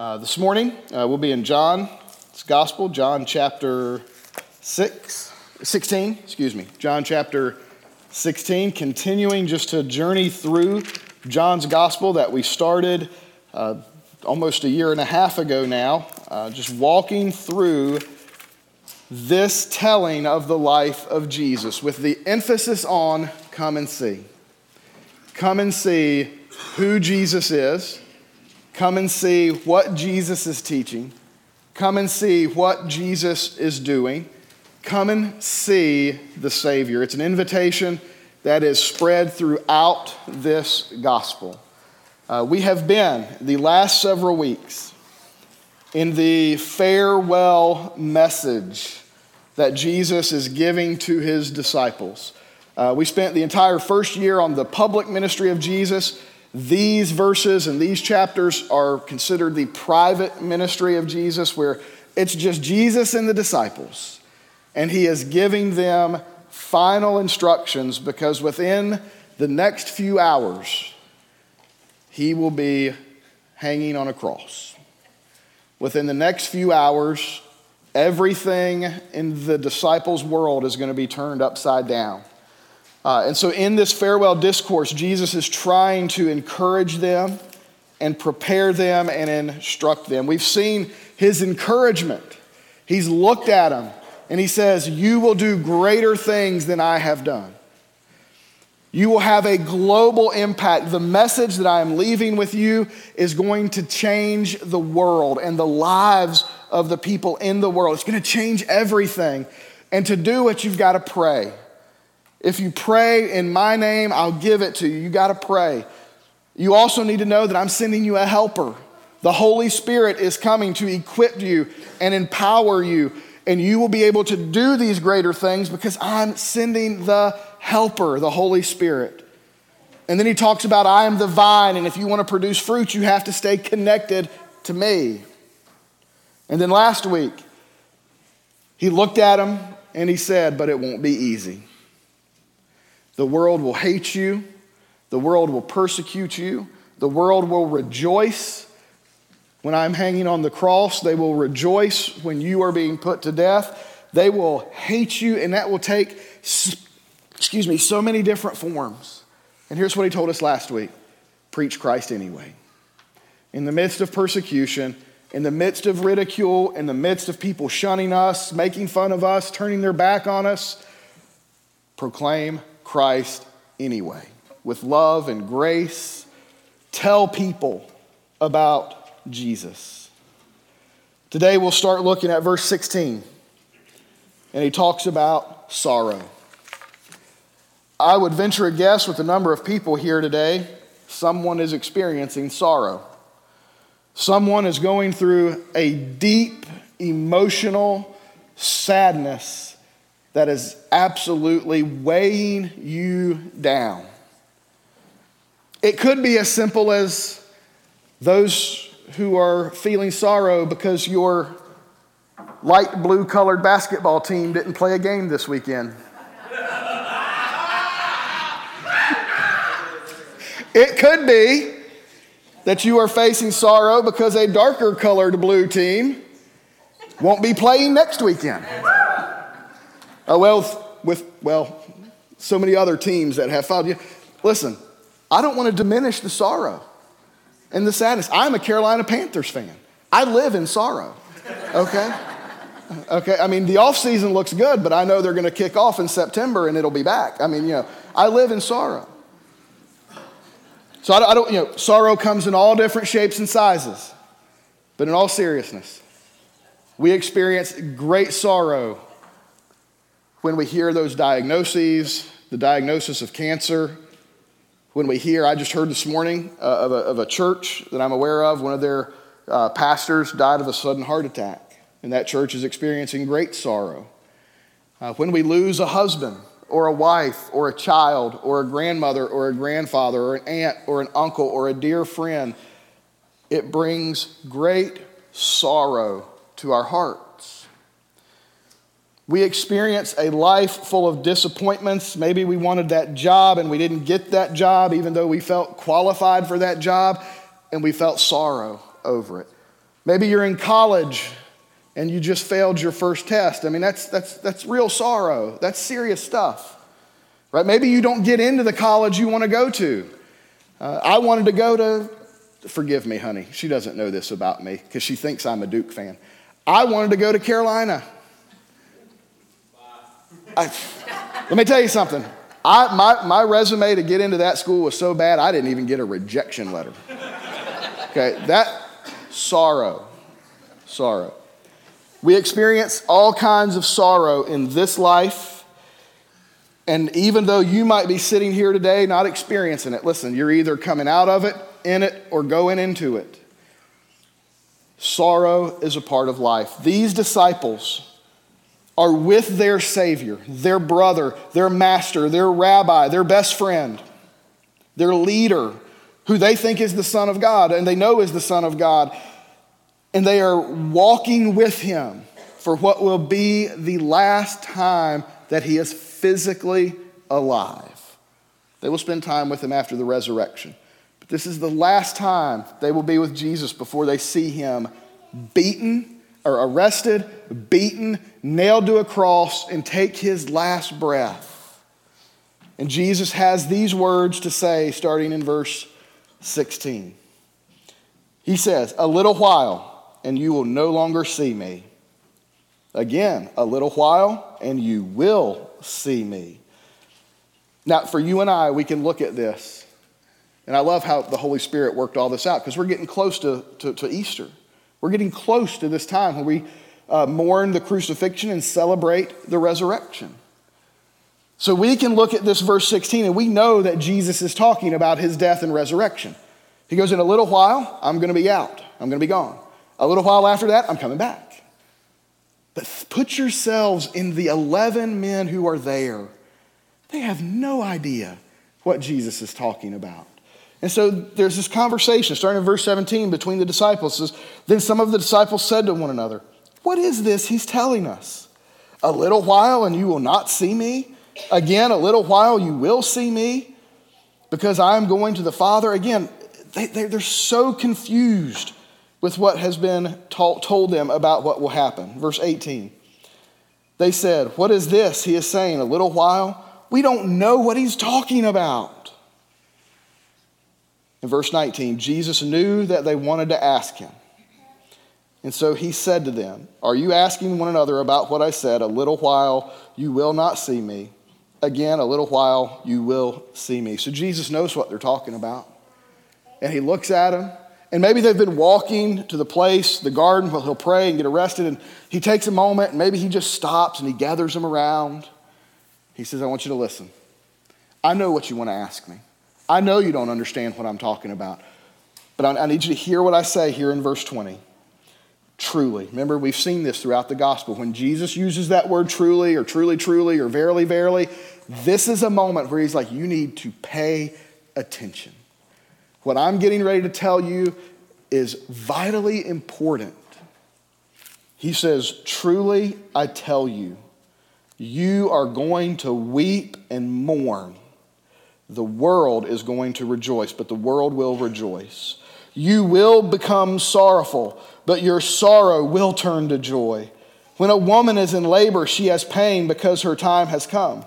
Uh, this morning, uh, we'll be in John's Gospel, John chapter 6, 16, excuse me, John chapter 16, continuing just to journey through John's Gospel that we started uh, almost a year and a half ago now, uh, just walking through this telling of the life of Jesus with the emphasis on come and see. Come and see who Jesus is Come and see what Jesus is teaching. Come and see what Jesus is doing. Come and see the Savior. It's an invitation that is spread throughout this gospel. Uh, we have been the last several weeks in the farewell message that Jesus is giving to his disciples. Uh, we spent the entire first year on the public ministry of Jesus these verses and these chapters are considered the private ministry of Jesus, where it's just Jesus and the disciples. And he is giving them final instructions because within the next few hours, he will be hanging on a cross. Within the next few hours, everything in the disciples' world is going to be turned upside down. Uh, and so, in this farewell discourse, Jesus is trying to encourage them and prepare them and instruct them. We've seen his encouragement. He's looked at them and he says, You will do greater things than I have done. You will have a global impact. The message that I am leaving with you is going to change the world and the lives of the people in the world. It's going to change everything. And to do it, you've got to pray. If you pray in my name, I'll give it to you. You got to pray. You also need to know that I'm sending you a helper. The Holy Spirit is coming to equip you and empower you, and you will be able to do these greater things because I'm sending the helper, the Holy Spirit. And then he talks about, I am the vine, and if you want to produce fruit, you have to stay connected to me. And then last week, he looked at him and he said, But it won't be easy. The world will hate you. The world will persecute you. The world will rejoice when I'm hanging on the cross. They will rejoice when you are being put to death. They will hate you, and that will take, excuse me, so many different forms. And here's what he told us last week preach Christ anyway. In the midst of persecution, in the midst of ridicule, in the midst of people shunning us, making fun of us, turning their back on us, proclaim Christ anyway. With love and grace, tell people about Jesus. Today we'll start looking at verse 16, and he talks about sorrow. I would venture a guess with the number of people here today, someone is experiencing sorrow. Someone is going through a deep emotional sadness that is absolutely weighing you down. It could be as simple as those who are feeling sorrow because your light blue colored basketball team didn't play a game this weekend. it could be that you are facing sorrow because a darker colored blue team won't be playing next weekend. Oh, well, with, well, so many other teams that have you. Listen, I don't want to diminish the sorrow and the sadness. I'm a Carolina Panthers fan. I live in sorrow, okay? Okay, I mean, the off season looks good, but I know they're going to kick off in September and it'll be back. I mean, you know, I live in sorrow. So I don't, you know, sorrow comes in all different shapes and sizes. But in all seriousness, we experience great sorrow when we hear those diagnoses, the diagnosis of cancer, when we hear, I just heard this morning uh, of, a, of, a, church that I'm aware of, one of their uh, pastors died of a sudden heart attack, and that church is experiencing great sorrow. Uh, when we lose a husband, or a wife, or a child, or a grandmother, or a grandfather, or an aunt, or an uncle, or a dear friend, it brings great sorrow to our heart. We experience a life full of disappointments. Maybe we wanted that job and we didn't get that job, even though we felt qualified for that job, and we felt sorrow over it. Maybe you're in college and you just failed your first test. I mean, that's, that's, that's real sorrow. That's serious stuff. Right? Maybe you don't get into the college you want to go to. Uh, I wanted to go to, forgive me, honey. She doesn't know this about me because she thinks I'm a Duke fan. I wanted to go to Carolina. I, let me tell you something. I, my, my resume to get into that school was so bad, I didn't even get a rejection letter. Okay, that sorrow, sorrow. We experience all kinds of sorrow in this life. And even though you might be sitting here today not experiencing it, listen, you're either coming out of it, in it, or going into it. Sorrow is a part of life. These disciples are with their Savior, their brother, their master, their rabbi, their best friend, their leader, who they think is the Son of God and they know is the Son of God and they are walking with him for what will be the last time that he is physically alive. They will spend time with him after the resurrection. But this is the last time they will be with Jesus before they see him beaten or arrested, beaten, nailed to a cross, and take his last breath. And Jesus has these words to say starting in verse 16. He says, A little while and you will no longer see me. Again, a little while, and you will see me. Now, for you and I, we can look at this. And I love how the Holy Spirit worked all this out because we're getting close to, to, to, Easter. We're getting close to this time when we uh, mourn the crucifixion and celebrate the resurrection. So we can look at this verse 16 and we know that Jesus is talking about his death and resurrection. He goes, In a little while, I'm going to be out, I'm going to be gone. A little while after that, I'm coming back. But put yourselves in the 11 men who are there. They have no idea what Jesus is talking about. And so there's this conversation starting in verse 17 between the disciples. Says, then some of the disciples said to one another, What is this he's telling us? A little while and you will not see me? Again, a little while you will see me because I am going to the Father. Again, they, they're so confused with what has been told them about what will happen. Verse 18. They said, What is this he is saying? A little while? We don't know what he's talking about. In verse 19, Jesus knew that they wanted to ask him. And so he said to them, Are you asking one another about what I said? A little while you will not see me. Again, a little while you will see me. So Jesus knows what they're talking about. And he looks at them and maybe they've been walking to the place, the garden, where he'll pray and get arrested. And he takes a moment, and maybe he just stops and he gathers them around. He says, I want you to listen. I know what you want to ask me. I know you don't understand what I'm talking about. But I, I need you to hear what I say here in verse 20. Truly. Remember, we've seen this throughout the gospel. When Jesus uses that word truly, or truly, truly, or verily, verily, this is a moment where he's like, you need to pay attention. What I'm getting ready to tell you is vitally important. He says, Truly, I tell you, you are going to weep and mourn. The world is going to rejoice, but the world will rejoice. You will become sorrowful, but your sorrow will turn to joy. When a woman is in labor, she has pain because her time has come.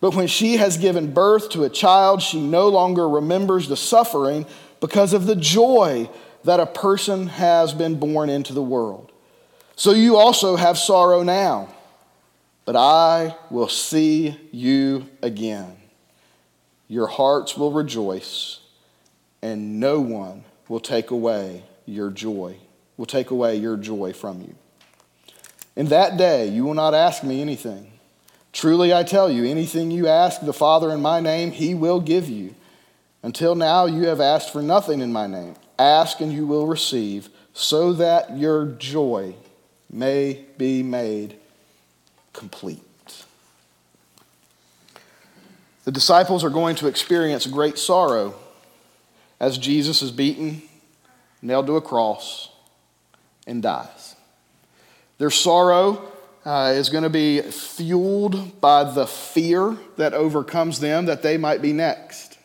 But when she has given birth to a child, she no longer remembers the suffering because of the joy that a person has been born into the world. So you also have sorrow now, but I will see you again. Your hearts will rejoice, and no one will take away your joy, will take away your joy from you. In that day, you will not ask me anything. Truly, I tell you, anything you ask the Father in my name, he will give you. Until now, you have asked for nothing in my name. Ask and you will receive, so that your joy may be made complete. The disciples are going to experience great sorrow as Jesus is beaten, nailed to a cross, and dies. Their sorrow uh, is going to be fueled by the fear that overcomes them that they might be next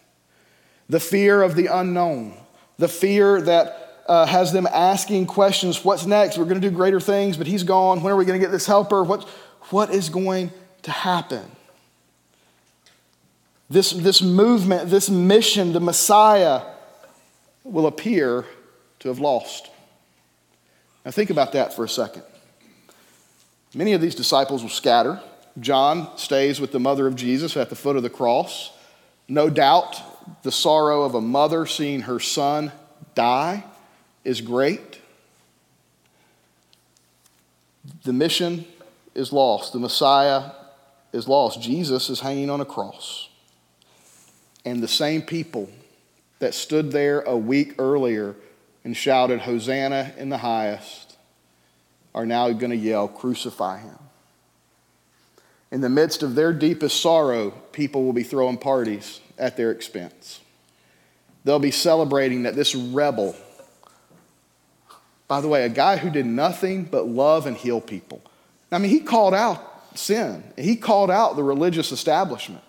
the fear of the unknown, the fear that uh, has them asking questions what's next? We're going to do greater things, but he's gone. When are we going to get this helper? What, what is going to happen? This, this movement, this mission, the Messiah will appear to have lost. Now, think about that for a second. Many of these disciples will scatter. John stays with the mother of Jesus at the foot of the cross. No doubt the sorrow of a mother seeing her son die is great. The mission is lost. The Messiah is lost. Jesus is hanging on a cross. And the same people that stood there a week earlier and shouted, Hosanna in the highest, are now going to yell, Crucify him. In the midst of their deepest sorrow, people will be throwing parties at their expense. They'll be celebrating that this rebel, by the way, a guy who did nothing but love and heal people. I mean, he called out sin, he called out the religious establishment.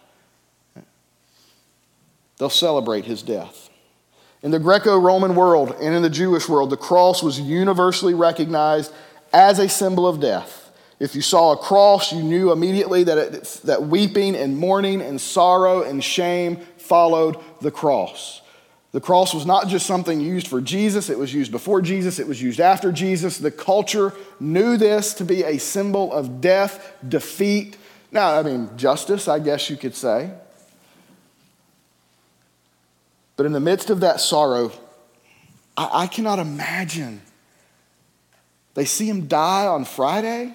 They'll celebrate his death. In the Greco Roman world and in the Jewish world, the cross was universally recognized as a symbol of death. If you saw a cross, you knew immediately that, it, that weeping and mourning and sorrow and shame followed the cross. The cross was not just something used for Jesus, it was used before Jesus, it was used after Jesus. The culture knew this to be a symbol of death, defeat. Now, I mean, justice, I guess you could say. But in the midst of that sorrow, I, I cannot imagine. They see him die on Friday.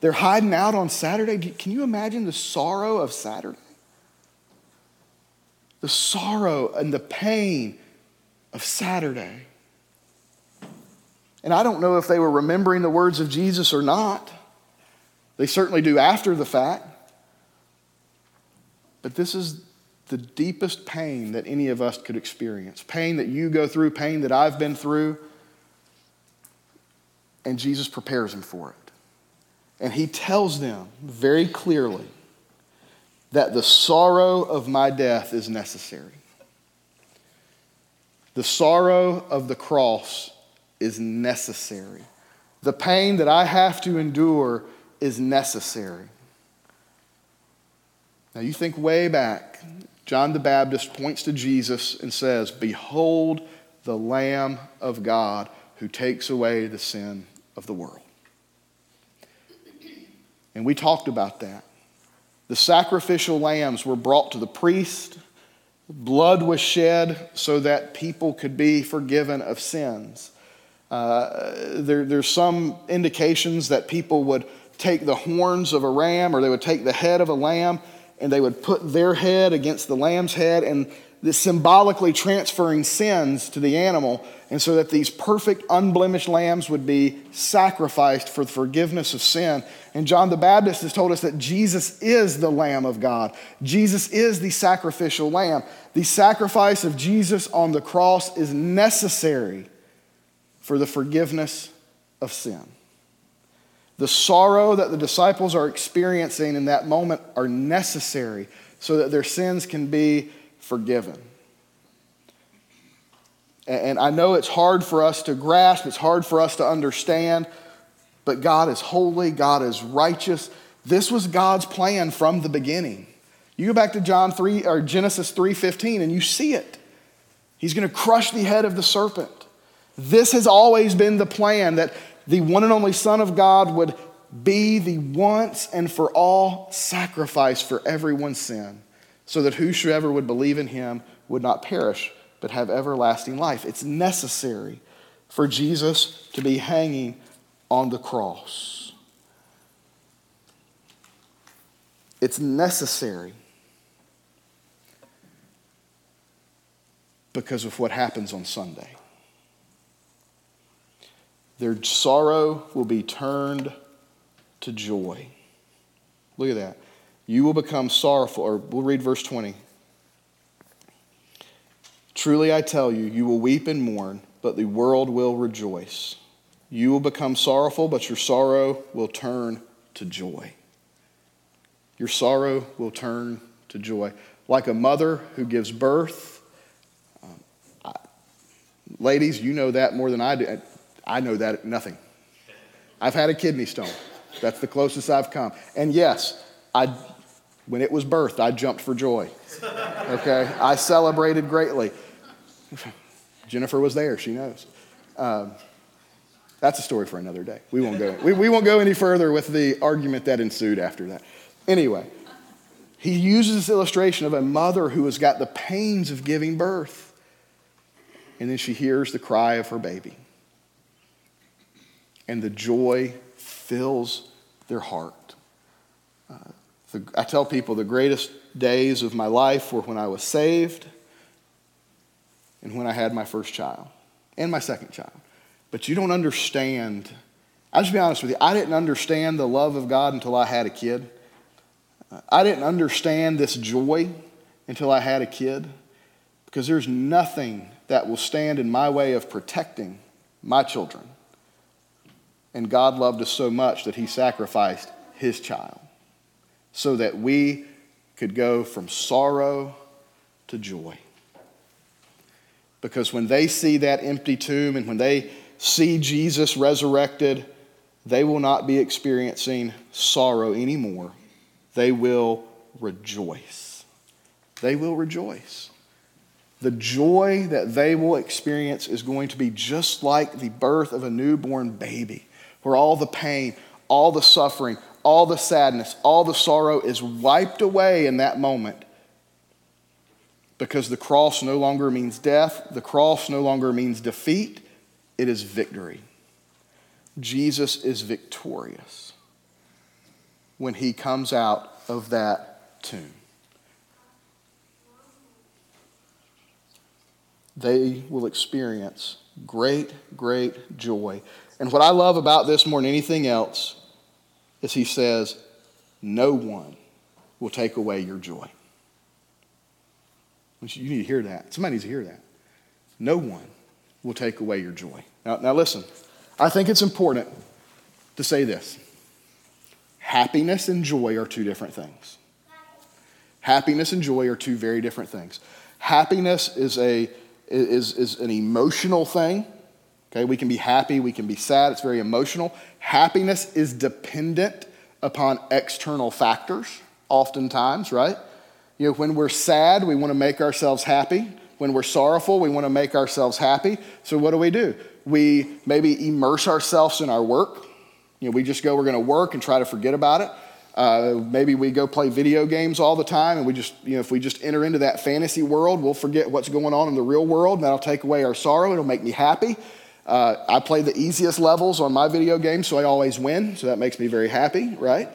They're hiding out on Saturday. Can you imagine the sorrow of Saturday? The sorrow and the pain of Saturday. And I don't know if they were remembering the words of Jesus or not. They certainly do after the fact. But this is the deepest pain that any of us could experience pain that you go through, pain that I've been through. And Jesus prepares them for it. And he tells them very clearly that the sorrow of my death is necessary. The sorrow of the cross is necessary. The pain that I have to endure is necessary. Now, you think way back John the Baptist points to Jesus and says, Behold the Lamb of God who takes away the sin of the world. And we talked about that. The sacrificial lambs were brought to the priest, blood was shed so that people could be forgiven of sins. Uh, there, there's some indications that people would take the horns of a ram or they would take the head of a lamb and they would put their head against the lamb's head and this symbolically transferring sins to the animal and so that these perfect unblemished lambs would be sacrificed for the forgiveness of sin. And john the baptist has told us that jesus is the lamb of god. Jesus is the sacrificial lamb. The sacrifice of jesus on the cross is necessary for the forgiveness of sin the sorrow that the disciples are experiencing in that moment are necessary so that their sins can be forgiven. And I know it's hard for us to grasp, it's hard for us to understand, but God is holy, God is righteous. This was God's plan from the beginning. You go back to John 3 or Genesis 3:15 and you see it. He's going to crush the head of the serpent. This has always been the plan that the one and only Son of God would be the once and for all sacrifice for everyone's sin, so that whosoever would believe in him would not perish, but have everlasting life. It's necessary for Jesus to be hanging on the cross. It's necessary because of what happens on Sunday their sorrow will be turned to joy. Look at that. You will become sorrowful, or we'll read verse 20. Truly I tell you, you will weep and mourn, but the world will rejoice. You will become sorrowful, but your sorrow will turn to joy. Your sorrow will turn to joy. Like a mother who gives birth um, Ladies, you know that more than I do. I know that nothing. I've had a kidney stone. That's the closest I've come. And yes, I, when it was birthed, I jumped for joy. Okay? I celebrated greatly. Jennifer was there, she knows. Um, that's a story for another day. We won't, go, we, we won't go any further with the argument that ensued after that. Anyway, he uses this illustration of a mother who has got the pains of giving birth. And then she hears the cry of her baby. And the joy fills their heart. Uh, the, I tell people the greatest days of my life were when I was saved and when I had my first child and my second child. But you don't understand. I'll just be honest with you. I didn't understand the love of God until I had a kid. I didn't understand this joy until I had a kid because there's nothing that will stand in my way of protecting my children. And God loved us so much that He sacrificed His child so that we could go from sorrow to joy. Because when they see that empty tomb and when they see Jesus resurrected, they will not be experiencing sorrow anymore they will rejoice. They will rejoice. The joy that they will experience is going to be just like the birth of a newborn baby, where all the pain, all the suffering, all the sadness, all the sorrow is wiped away in that moment. Because the cross no longer means death, the cross no longer means defeat, it is victory. Jesus is victorious when he comes out of that tomb. They will experience great, great joy. And what I love about this more than anything else is he says, No one will take away your joy. You need to hear that. Somebody needs to hear that. No one will take away your joy. Now, now listen, I think it's important to say this. Happiness and joy are two different things. Happiness and joy are two very different things. Happiness is, a, is, is an emotional thing. Okay, we can be happy, we can be sad, it's very emotional. Happiness is dependent upon external factors, oftentimes, right? You know, when we're sad, we want to make ourselves happy. When we're sorrowful, we want to make ourselves happy. So, what do we do? We maybe immerse ourselves in our work. You know, we just go, we're going to work and try to forget about it. Uh, maybe we go play video games all the time, and we just, you know, if we just enter into that fantasy world, we'll forget what's going on in the real world, and that'll take away our sorrow. It'll make me happy. Uh, I play the easiest levels on my video games, so I always win, so that makes me very happy, right?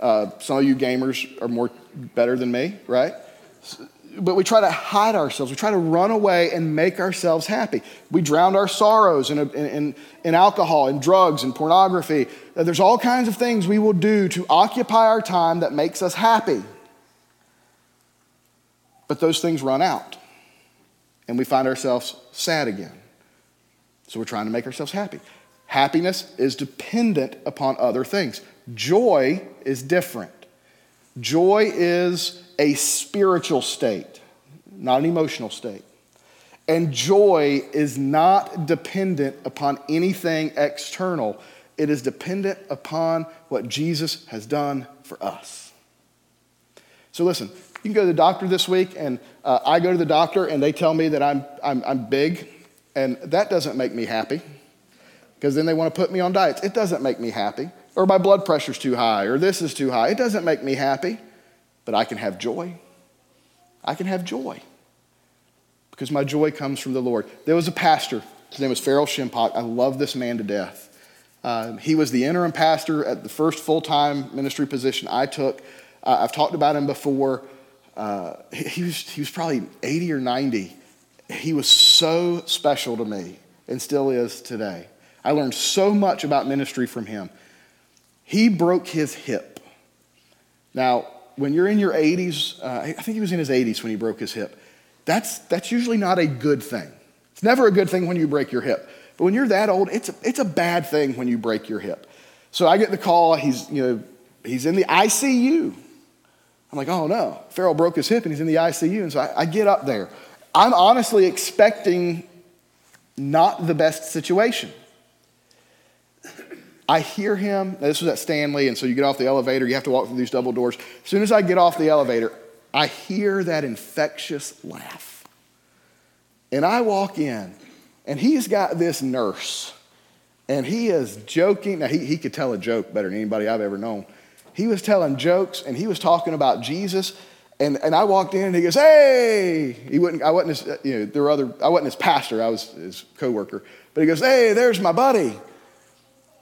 Uh, some of you gamers are more better than me, right? But we try to hide ourselves. We try to run away and make ourselves happy. We drown our sorrows in, in, in, alcohol, in drugs, in pornography. There's all kinds of things we will do to occupy our time that makes us happy. But those things run out, and we find ourselves sad again. So we're trying to make ourselves happy. Happiness is dependent upon other things, joy is different. Joy is a spiritual state, not an emotional state. And joy is not dependent upon anything external, it is dependent upon what Jesus has done for us. So, listen, you can go to the doctor this week, and uh, I go to the doctor, and they tell me that I'm, I'm, I'm big, and that doesn't make me happy because then they want to put me on diets. It doesn't make me happy. Or my blood pressure's too high, or this is too high. It doesn't make me happy but I can have joy. I can have joy because my joy comes from the Lord. There was a pastor, his name was Farrell Shimpock. I love this man to death. Uh, he was the interim pastor at the first full time ministry position I took. Uh, I've talked about him before. Uh, he, was, he was probably 80 or 90. He was so special to me and still is today. I learned so much about ministry from him. He broke his hip. Now, when you're in your 80s, uh, I think he was in his 80s when he broke his hip. That's, that's usually not a good thing. It's never a good thing when you break your hip. But when you're that old, it's a, it's a bad thing when you break your hip. So I get the call, he's, you know, he's in the ICU. I'm like, oh no, Farrell broke his hip and he's in the ICU. And so I, I get up there. I'm honestly expecting not the best situation. I hear him. This was at Stanley, and so you get off the elevator, you have to walk through these double doors. As soon as I get off the elevator, I hear that infectious laugh. And I walk in, and he's got this nurse, and he is joking. Now, he, he could tell a joke better than anybody I've ever known. He was telling jokes, and he was talking about Jesus. And, and I walked in, and he goes, "Hey!" He wouldn't. I wasn't his. You know, there were other. I wasn't his pastor. I was his coworker. But he goes, "Hey, there's my buddy."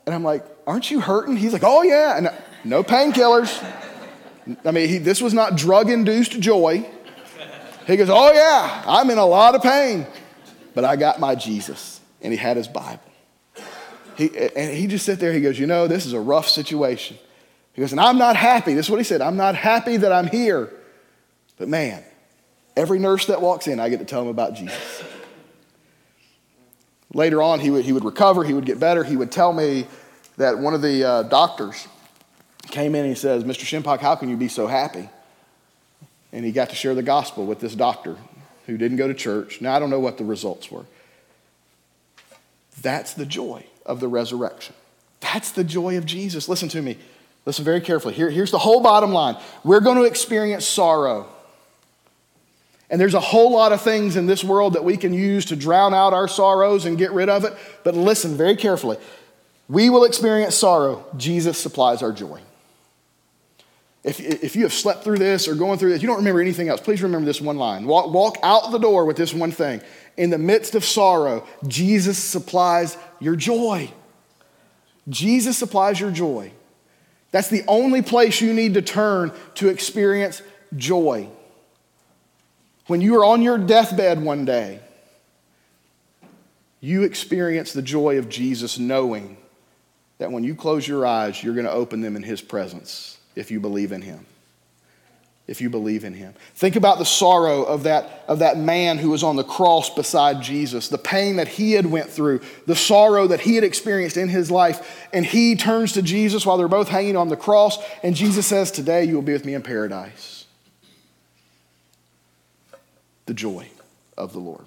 And I'm like, Aren't you hurting? He's like, Oh, yeah. And no painkillers. I mean, he, this was not drug induced joy. He goes, Oh, yeah, I'm in a lot of pain. But I got my Jesus. And he had his Bible. He, and he just sit there. He goes, You know, this is a rough situation. He goes, And I'm not happy. This is what he said I'm not happy that I'm here. But man, every nurse that walks in, I get to tell them about Jesus. Later on, he would, he would recover, he would get better. He would tell me that one of the uh, doctors came in and he says, Mr. Shimpock, how can you be so happy? And he got to share the gospel with this doctor who didn't go to church. Now, I don't know what the results were. That's the joy of the resurrection. That's the joy of Jesus. Listen to me. Listen very carefully. Here, here's the whole bottom line we're going to experience sorrow. And there's a whole lot of things in this world that we can use to drown out our sorrows and get rid of it. But listen very carefully. We will experience sorrow. Jesus supplies our joy. If, if you have slept through this or going through this, you don't remember anything else, please remember this one line. Walk, walk out the door with this one thing. In the midst of sorrow, Jesus supplies your joy. Jesus supplies your joy. That's the only place you need to turn to experience joy. When you are on your deathbed one day, you experience the joy of Jesus knowing that when you close your eyes, you're going to open them in His presence if you believe in Him. If you believe in Him. Think about the sorrow of that, of that man who was on the cross beside Jesus, the pain that he had went through, the sorrow that he had experienced in his life. And he turns to Jesus while they're both hanging on the cross, and Jesus says, Today you will be with me in paradise the joy of the Lord,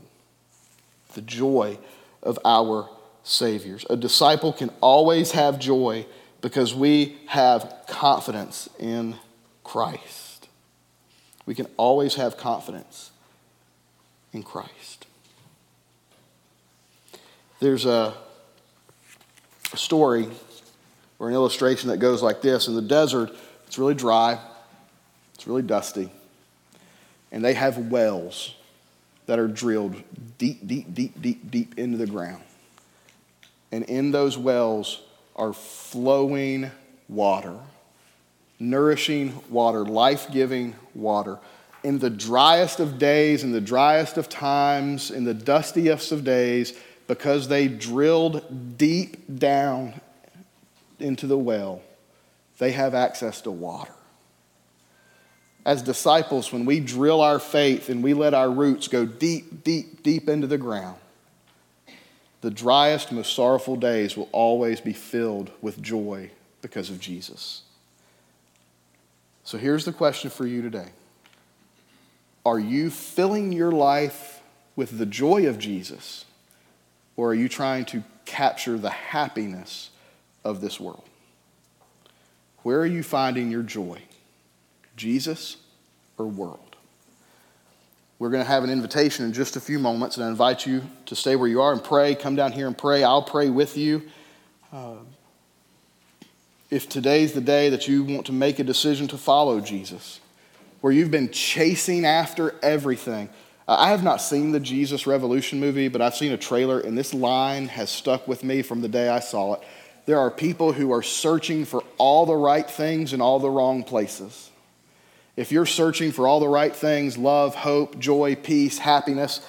the joy of our Saviors. A disciple can always have joy because we have confidence in Christ. We can always have confidence in Christ. There's a, story or an illustration that goes like this In the desert, it's really dry, it's really dusty and they have wells that are drilled deep, deep, deep, deep, deep into the ground. And in those wells are flowing water, nourishing water, life giving water. In the driest of days, in the driest of times, in the dustiest of days, because they drilled deep down into the well, they have access to water as disciples, when we drill our faith and we let our roots go deep, deep, deep into the ground, the driest, most sorrowful days will always be filled with joy because of Jesus. So here's the question for you today Are you filling your life with the joy of Jesus, or are you trying to capture the happiness of this world? Where are you finding your joy? Jesus or world. We're going to have an invitation in just a few moments, and I invite you to stay where you are and pray. Come down here and pray. I'll pray with you. Uh, if today's the day that you want to make a decision to follow Jesus, where you've been chasing after everything. I have not seen the Jesus Revolution movie, but I've seen a trailer, and this line has stuck with me from the day I saw it. There are people who are searching for all the right things in all the wrong places. If you're searching for all the right things love, hope, joy, peace, happiness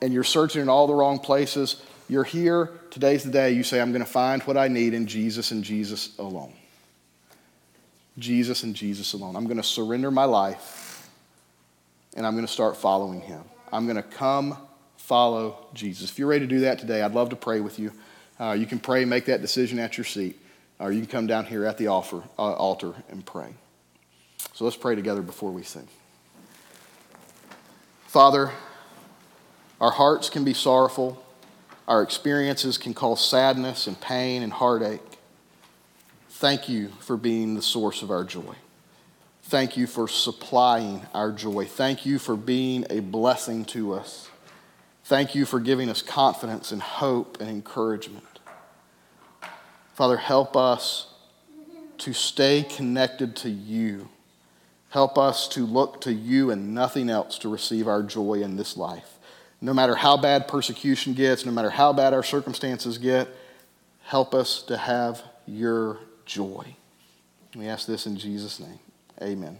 and you're searching in all the wrong places, you're here. Today's the day you say, I'm going to find what I need in Jesus and Jesus alone. Jesus and Jesus alone. I'm going to surrender my life and I'm going to start following him. I'm going to come follow Jesus. If you're ready to do that today, I'd love to pray with you. Uh, you can pray, make that decision at your seat, or you can come down here at the offer, uh, altar and pray. So let's pray together before we sing. Father, our hearts can be sorrowful. our experiences can cause sadness and pain and heartache. Thank you for being the source of our joy. Thank you for supplying our joy. Thank you for being a blessing to us. Thank you for giving us confidence and hope and encouragement. Father, help us to stay connected to you. Help us to look to you and nothing else to receive our joy in this life. No matter how bad persecution gets, no matter how bad our circumstances get, help us to have your joy. We ask this in Jesus' name. Amen.